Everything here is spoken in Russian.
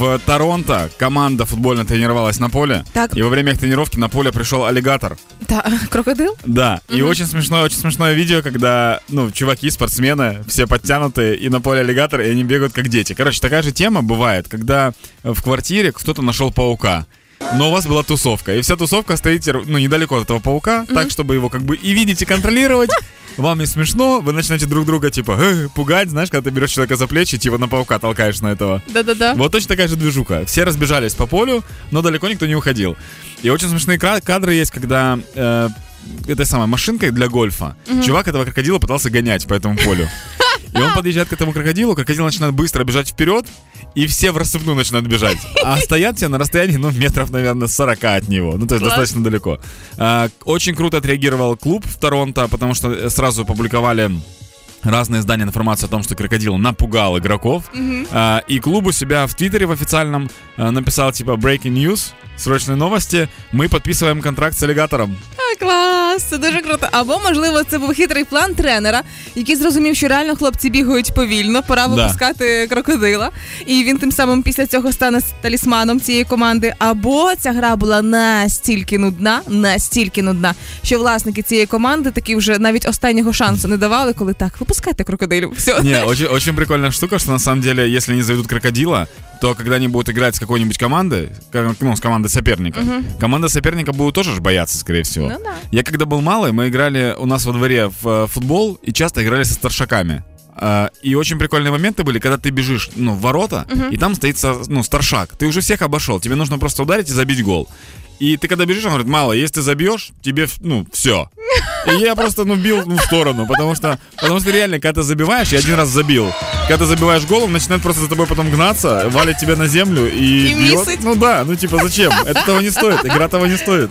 В Торонто команда футбольно тренировалась на поле. Так. И во время их тренировки на поле пришел аллигатор. Та крокодил? Да. И очень смешное, очень смешное видео, когда, ну, чуваки, спортсмены, все подтянутые, и на поле аллигатор, и они бегают как дети. Короче, такая же тема бывает, когда в квартире кто-то нашел паука. Но у вас была тусовка, и вся тусовка стоите ну, недалеко от этого паука, так, чтобы его как бы и видеть, и контролировать. Вам не смешно, вы начинаете друг друга, типа, «Э, пугать, знаешь, когда ты берешь человека за плечи, типа на паука толкаешь на этого. Да-да-да. Вот точно такая же движуха. Все разбежались по полю, но далеко никто не уходил. И очень смешные кадры есть, когда э, этой самой машинкой для гольфа чувак этого крокодила пытался гонять по этому полю. И он подъезжает к этому крокодилу, крокодил начинает быстро бежать вперед, и все в рассыпную начинают бежать. А стоят все на расстоянии, ну, метров, наверное, 40 от него. Ну, то есть Класс. достаточно далеко. А, очень круто отреагировал клуб в Торонто, потому что сразу опубликовали разные издания информацию о том, что крокодил напугал игроков. А, и клуб у себя в Твиттере в официальном а, написал типа breaking news, срочные новости. Мы подписываем контракт с аллигатором. А, клас, це дуже круто. Або, можливо, це був хитрий план тренера, який зрозумів, що реально хлопці бігають повільно, пора Да. випускати крокодила. І він тим самим після цього стане талісманом цієї команди. Або ця гра була настільки нудна, настільки нудна, що власники цієї команди таки вже навіть останнього шансу не давали, коли так, випускайте крокодилів. Все. Не, очень, очень прикольная штука, что на самом деле, если они заведут крокодила, то когда они будут играть с какой-нибудь командой, ну, с командой соперника, команда соперника будет тоже бояться, скорее всего. Ну да. Я когда был малый, мы играли у нас во дворе в э, футбол и часто играли со старшаками. А, И очень прикольные моменты были, когда ты бежишь ну, в ворота, и там стоит ну, старшак. Ты уже всех обошел, тебе нужно просто ударить и забить гол. И ты когда бежишь, он говорит, мало, если ты забьешь, тебе, ну, все. И я просто, ну, бил ну, в сторону, потому что, потому что реально, когда ты забиваешь, я один раз забил. Когда ты забиваешь гол, он начинает просто за тобой потом гнаться, валит тебя на землю и, И бьет. Ну да, ну типа зачем? Это того не стоит, игра того не стоит.